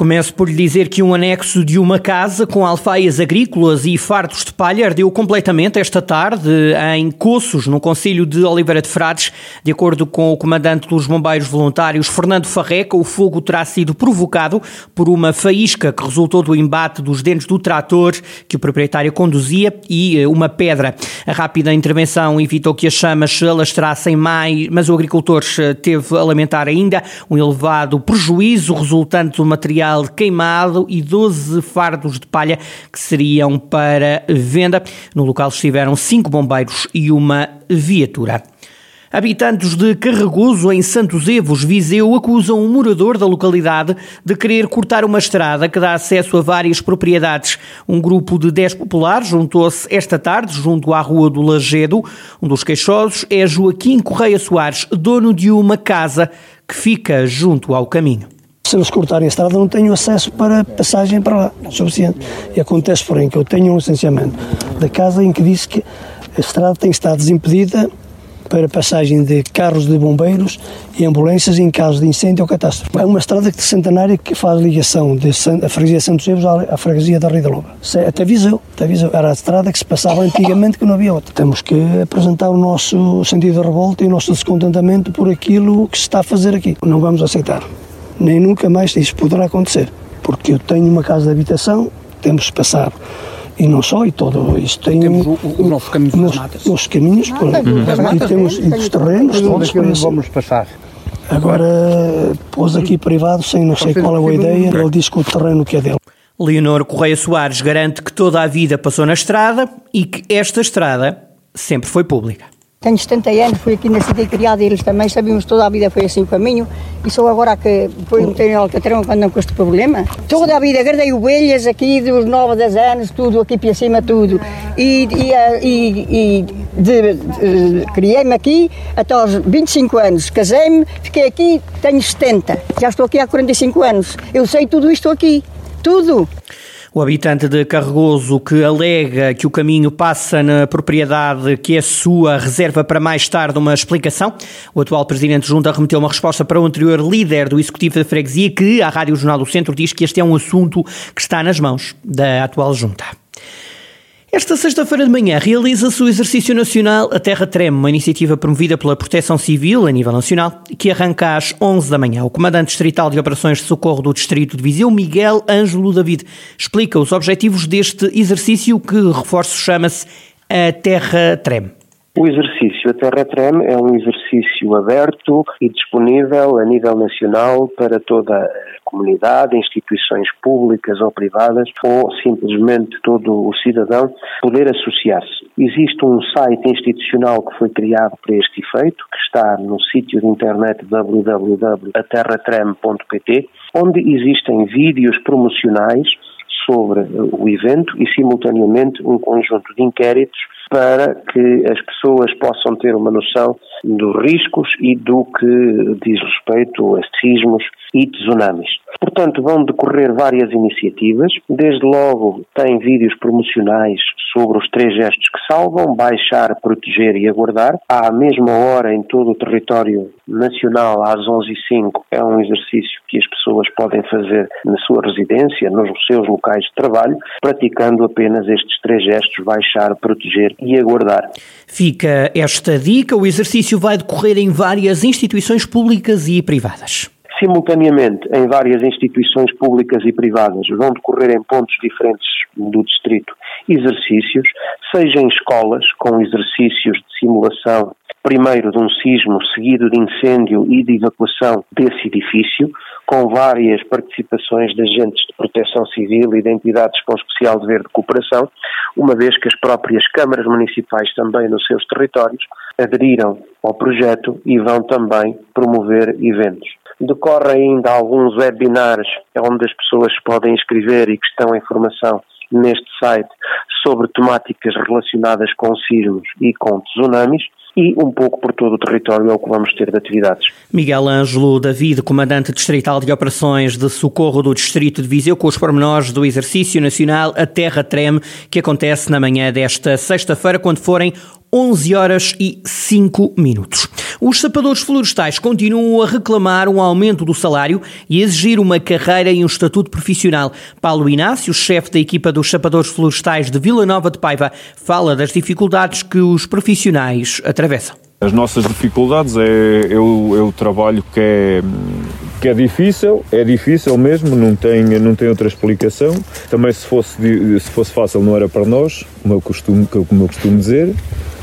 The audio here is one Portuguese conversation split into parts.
Começo por lhe dizer que um anexo de uma casa com alfaias agrícolas e fardos de palha ardeu completamente esta tarde em Coços, no Conselho de Oliveira de Frades. De acordo com o comandante dos bombeiros voluntários, Fernando Farreca, o fogo terá sido provocado por uma faísca que resultou do embate dos dentes do trator que o proprietário conduzia e eh, uma pedra. A rápida intervenção evitou que as chamas se alastrassem mais, mas o agricultor eh, teve a lamentar ainda um elevado prejuízo resultante do material material queimado e 12 fardos de palha que seriam para venda. No local estiveram cinco bombeiros e uma viatura. Habitantes de Carregoso, em Santos Evos, Viseu, acusam um morador da localidade de querer cortar uma estrada que dá acesso a várias propriedades. Um grupo de 10 populares juntou-se esta tarde junto à Rua do Lagedo. Um dos queixosos é Joaquim Correia Soares, dono de uma casa que fica junto ao caminho se eles cortarem a estrada, não tenho acesso para passagem para lá, suficiente. E acontece, porém, que eu tenho um licenciamento da casa em que diz que a estrada tem que estar desimpedida para passagem de carros de bombeiros e ambulâncias em caso de incêndio ou catástrofe. É uma estrada centenária que faz ligação da freguesia Santos Evos à freguesia da Rio da Loba. É até Viseu, até. Era a estrada que se passava antigamente que não havia outra. Temos que apresentar o nosso sentido de revolta e o nosso descontentamento por aquilo que se está a fazer aqui. Não vamos aceitar nem nunca mais isso poderá acontecer, porque eu tenho uma casa de habitação, temos de passar e não só, e todo isto tem. Temos o, o nosso caminho nos, matas. Os caminhos, por, uhum. e temos e dos terrenos, todos por vamos passar. Agora, pôs aqui privado, sem não sei qual é a ideia, ele diz que o terreno que é dele. Leonor Correia Soares garante que toda a vida passou na estrada e que esta estrada sempre foi pública. Tenho 70 anos, fui aqui na cidade criada, eles também sabíamos toda a vida foi assim o caminho, e só agora que depois me terem Alcatrão quando não com este problema. Toda a vida, guardei ovelhas aqui dos 9, 10 anos, tudo aqui para cima, tudo. E, e, e, e criei-me aqui até aos 25 anos, casei-me, fiquei aqui, tenho 70, já estou aqui há 45 anos. Eu sei tudo isto aqui, tudo. O habitante de Carregoso que alega que o caminho passa na propriedade que é sua reserva para mais tarde uma explicação. O atual presidente Junta remeteu uma resposta para o anterior líder do Executivo da Freguesia que, à Rádio Jornal do Centro, diz que este é um assunto que está nas mãos da atual Junta. Esta sexta-feira de manhã realiza-se o exercício nacional A Terra Treme, uma iniciativa promovida pela Proteção Civil a nível nacional, que arranca às 11 da manhã. O comandante distrital de operações de socorro do distrito de Viseu, Miguel Ângelo David, explica os objetivos deste exercício que, reforço, chama-se A Terra Treme. O exercício A Terra Treme é um exercício aberto e disponível a nível nacional para toda a comunidade, instituições públicas ou privadas, ou simplesmente todo o cidadão poder associar-se. Existe um site institucional que foi criado para este efeito, que está no sítio de internet www.aterratreme.pt, onde existem vídeos promocionais sobre o evento e, simultaneamente, um conjunto de inquéritos para que as pessoas possam ter uma noção dos riscos e do que diz respeito a sismos e tsunamis. Portanto, vão decorrer várias iniciativas. Desde logo, tem vídeos promocionais sobre os três gestos que salvam: baixar, proteger e aguardar. À mesma hora, em todo o território nacional, às 11h05, é um exercício que as pessoas podem fazer na sua residência, nos seus locais de trabalho, praticando apenas estes três gestos: baixar, proteger e aguardar. Fica esta dica. O exercício vai decorrer em várias instituições públicas e privadas. Simultaneamente em várias instituições públicas e privadas, vão decorrer em pontos diferentes do distrito exercícios, seja em escolas, com exercícios de simulação, primeiro de um sismo, seguido de incêndio e de evacuação desse edifício, com várias participações de agentes de proteção civil e de entidades com especial dever de cooperação, uma vez que as próprias câmaras municipais também nos seus territórios aderiram ao projeto e vão também promover eventos. Decorre ainda alguns webinars onde as pessoas podem inscrever e que estão em formação neste site sobre temáticas relacionadas com sismos e com tsunamis e um pouco por todo o território é o que vamos ter de atividades. Miguel Ângelo David, comandante distrital de operações de socorro do Distrito de Viseu, com os pormenores do exercício nacional A Terra Treme, que acontece na manhã desta sexta-feira, quando forem 11 horas e 5 minutos. Os sapadores florestais continuam a reclamar um aumento do salário e exigir uma carreira e um estatuto profissional. Paulo Inácio, chefe da equipa dos sapadores florestais de Vila Nova de Paiva, fala das dificuldades que os profissionais atravessam. As nossas dificuldades é, é, o, é o trabalho que é, que é difícil, é difícil mesmo, não tem, não tem outra explicação. Também se fosse, se fosse fácil não era para nós, como eu costumo, como eu costumo dizer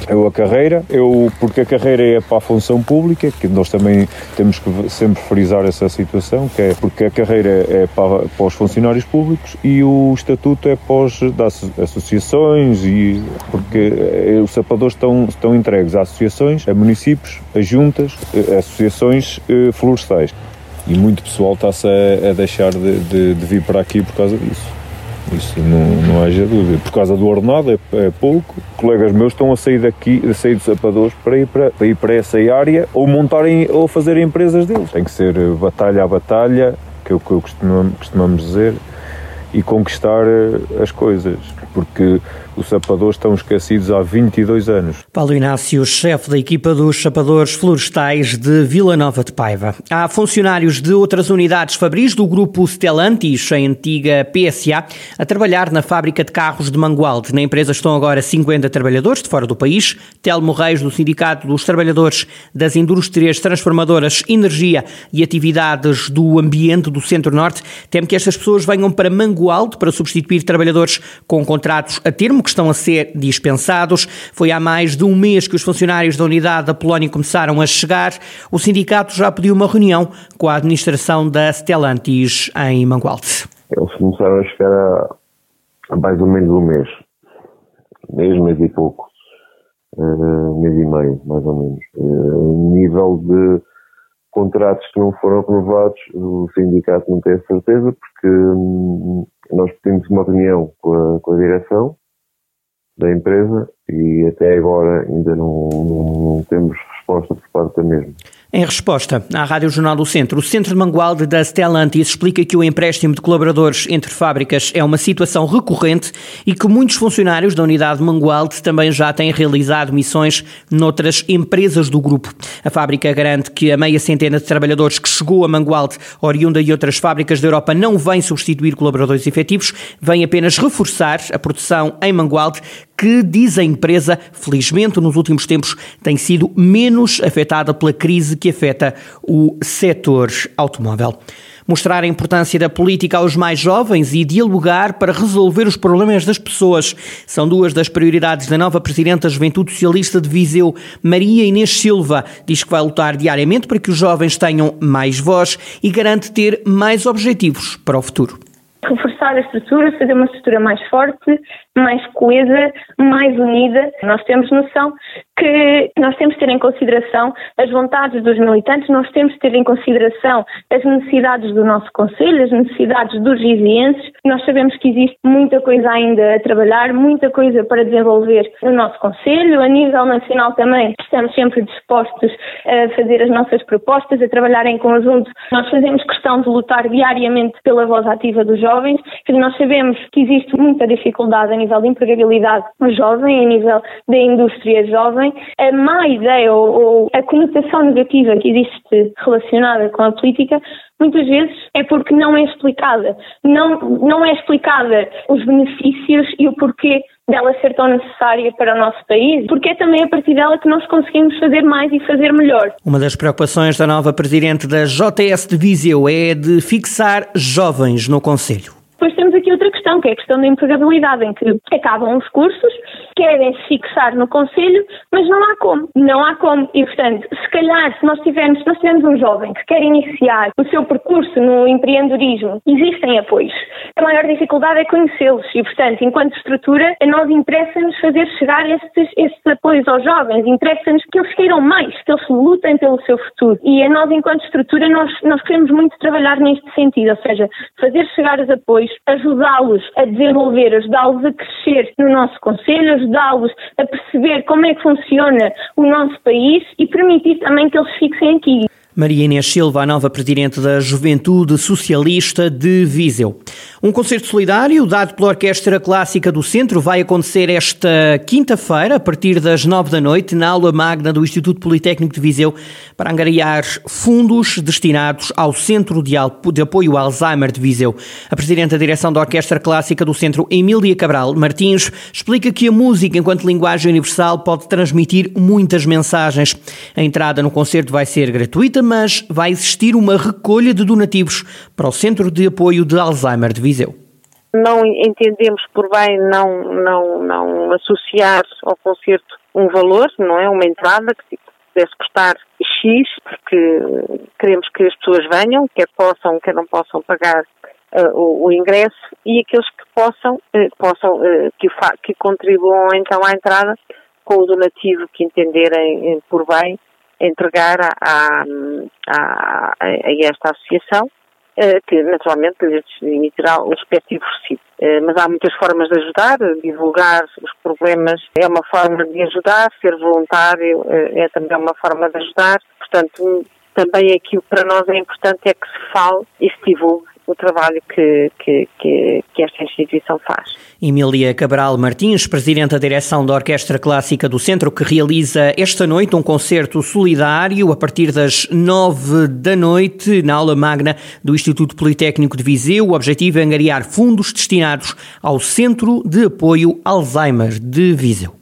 eu a carreira, eu, porque a carreira é para a função pública, que nós também temos que sempre frisar essa situação, que é porque a carreira é para, para os funcionários públicos e o estatuto é para os das associações e porque eh, os sapadores estão, estão entregues a associações, a municípios, a juntas, a associações eh, florestais. E muito pessoal está-se a, a deixar de, de, de vir para aqui por causa disso. Isso não, não haja dúvida. Por causa do ordenado é, é, pouco. Colegas meus estão a sair daqui, a sair dos sapadores para ir para, para ir para essa área ou montarem ou fazerem empresas deles. Tem que ser eh, batalha a batalha, que é o que costumamos, costumamos dizer, e conquistar eh, as coisas. Porque os sapadores estão esquecidos há 22 anos. Paulo Inácio, chefe da equipa dos sapadores florestais de Vila Nova de Paiva. Há funcionários de outras unidades fabris do grupo Stellantis, a antiga PSA, a trabalhar na fábrica de carros de Mangualde. Na empresa estão agora 50 trabalhadores de fora do país. Telmo Reis, do Sindicato dos Trabalhadores das Indústrias Transformadoras, Energia e Atividades do Ambiente do Centro-Norte, teme que estas pessoas venham para Mangualde para substituir trabalhadores com contratos a termo que estão a ser dispensados. Foi há mais de um mês que os funcionários da unidade da Polónia começaram a chegar. O sindicato já pediu uma reunião com a administração da Stellantis em Mangualde. Eles começaram a chegar há, mais ou menos um mês. Mês, mês e pouco. Uh, mês e meio, mais ou menos. Uh, nível de contratos que não foram aprovados, o sindicato não tem a certeza, porque hum, nós pedimos uma reunião com a, com a direção da empresa e até agora ainda não, não, temos resposta por parte da mesma. Em resposta à Rádio Jornal do Centro, o Centro de Mangualde da Stellantis explica que o empréstimo de colaboradores entre fábricas é uma situação recorrente e que muitos funcionários da unidade de Mangualde também já têm realizado missões noutras empresas do grupo. A fábrica garante que a meia centena de trabalhadores que chegou a Mangualde, oriunda de outras fábricas da Europa, não vem substituir colaboradores efetivos, vem apenas reforçar a produção em Mangualde, que, diz a empresa, felizmente nos últimos tempos tem sido menos afetada pela crise que afeta o setor automóvel. Mostrar a importância da política aos mais jovens e dialogar para resolver os problemas das pessoas são duas das prioridades da nova Presidente da Juventude Socialista de Viseu, Maria Inês Silva. Diz que vai lutar diariamente para que os jovens tenham mais voz e garante ter mais objetivos para o futuro reforçar a estrutura, fazer uma estrutura mais forte, mais coesa, mais unida. Nós temos noção que nós temos de ter em consideração as vontades dos militantes, nós temos de ter em consideração as necessidades do nosso Conselho, as necessidades dos vizienses. Nós sabemos que existe muita coisa ainda a trabalhar, muita coisa para desenvolver no nosso Conselho. A nível nacional também estamos sempre dispostos a fazer as nossas propostas, a trabalhar em conjunto. Nós fazemos questão de lutar diariamente pela voz ativa dos jovens, porque nós sabemos que existe muita dificuldade a nível de empregabilidade jovem, a nível da indústria jovem a má ideia ou, ou a conotação negativa que existe relacionada com a política muitas vezes é porque não é explicada. Não, não é explicada os benefícios e o porquê dela ser tão necessária para o nosso país, porque é também a partir dela que nós conseguimos fazer mais e fazer melhor. Uma das preocupações da nova presidente da JS de Viseu é de fixar jovens no Conselho. Depois temos aqui outra questão, que é a questão da empregabilidade, em que acabam os cursos, querem se fixar no Conselho, mas não há como. Não há como. E, portanto, se calhar, se nós tivermos, se nós tivermos um jovem que quer iniciar o seu percurso no empreendedorismo, existem apoios. A maior dificuldade é conhecê-los e, portanto, enquanto estrutura, a nós interessa-nos fazer chegar estes, estes apoios aos jovens, interessa-nos que eles queiram mais, que eles lutem pelo seu futuro. E a nós, enquanto estrutura, nós, nós queremos muito trabalhar neste sentido, ou seja, fazer chegar os apoios depois ajudá-los a desenvolver, ajudá-los a crescer no nosso Conselho, ajudá-los a perceber como é que funciona o nosso país e permitir também que eles fixem aqui. Maria Inês Silva, a nova presidente da Juventude Socialista de Viseu. Um concerto solidário dado pela Orquestra Clássica do Centro vai acontecer esta quinta-feira, a partir das nove da noite, na aula magna do Instituto Politécnico de Viseu, para angariar fundos destinados ao Centro de Apoio Alzheimer de Viseu. A presidente da direção da Orquestra Clássica do Centro, Emília Cabral Martins, explica que a música, enquanto linguagem universal, pode transmitir muitas mensagens. A entrada no concerto vai ser gratuita, mas vai existir uma recolha de donativos para o Centro de Apoio de Alzheimer de Viseu. Não entendemos por bem não, não, não associar ao concerto um valor, não é? Uma entrada que pudesse custar X, porque queremos que as pessoas venham, quer possam, quer não possam pagar uh, o, o, ingresso, e aqueles que possam, uh, possam uh, que, que contribuam então à entrada com o donativo que entenderem por bem entregar a, a, a, a esta associação, eh, que naturalmente lhes emitirá o respectivo recibo. Eh, mas há muitas formas de ajudar, divulgar os problemas é uma forma de ajudar, ser voluntário eh, é também uma forma de ajudar. Portanto, também aquilo que para nós é importante é que se fale e se divulgue o trabalho que, que, que, que, esta instituição faz. Emília Cabral Martins, Presidente da Direção da Orquestra Clássica do Centro, que realiza esta noite um concerto solidário a partir das nove da noite na aula magna do Instituto Politécnico de Viseu. O objetivo é angariar fundos destinados ao Centro de Apoio Alzheimer de Viseu.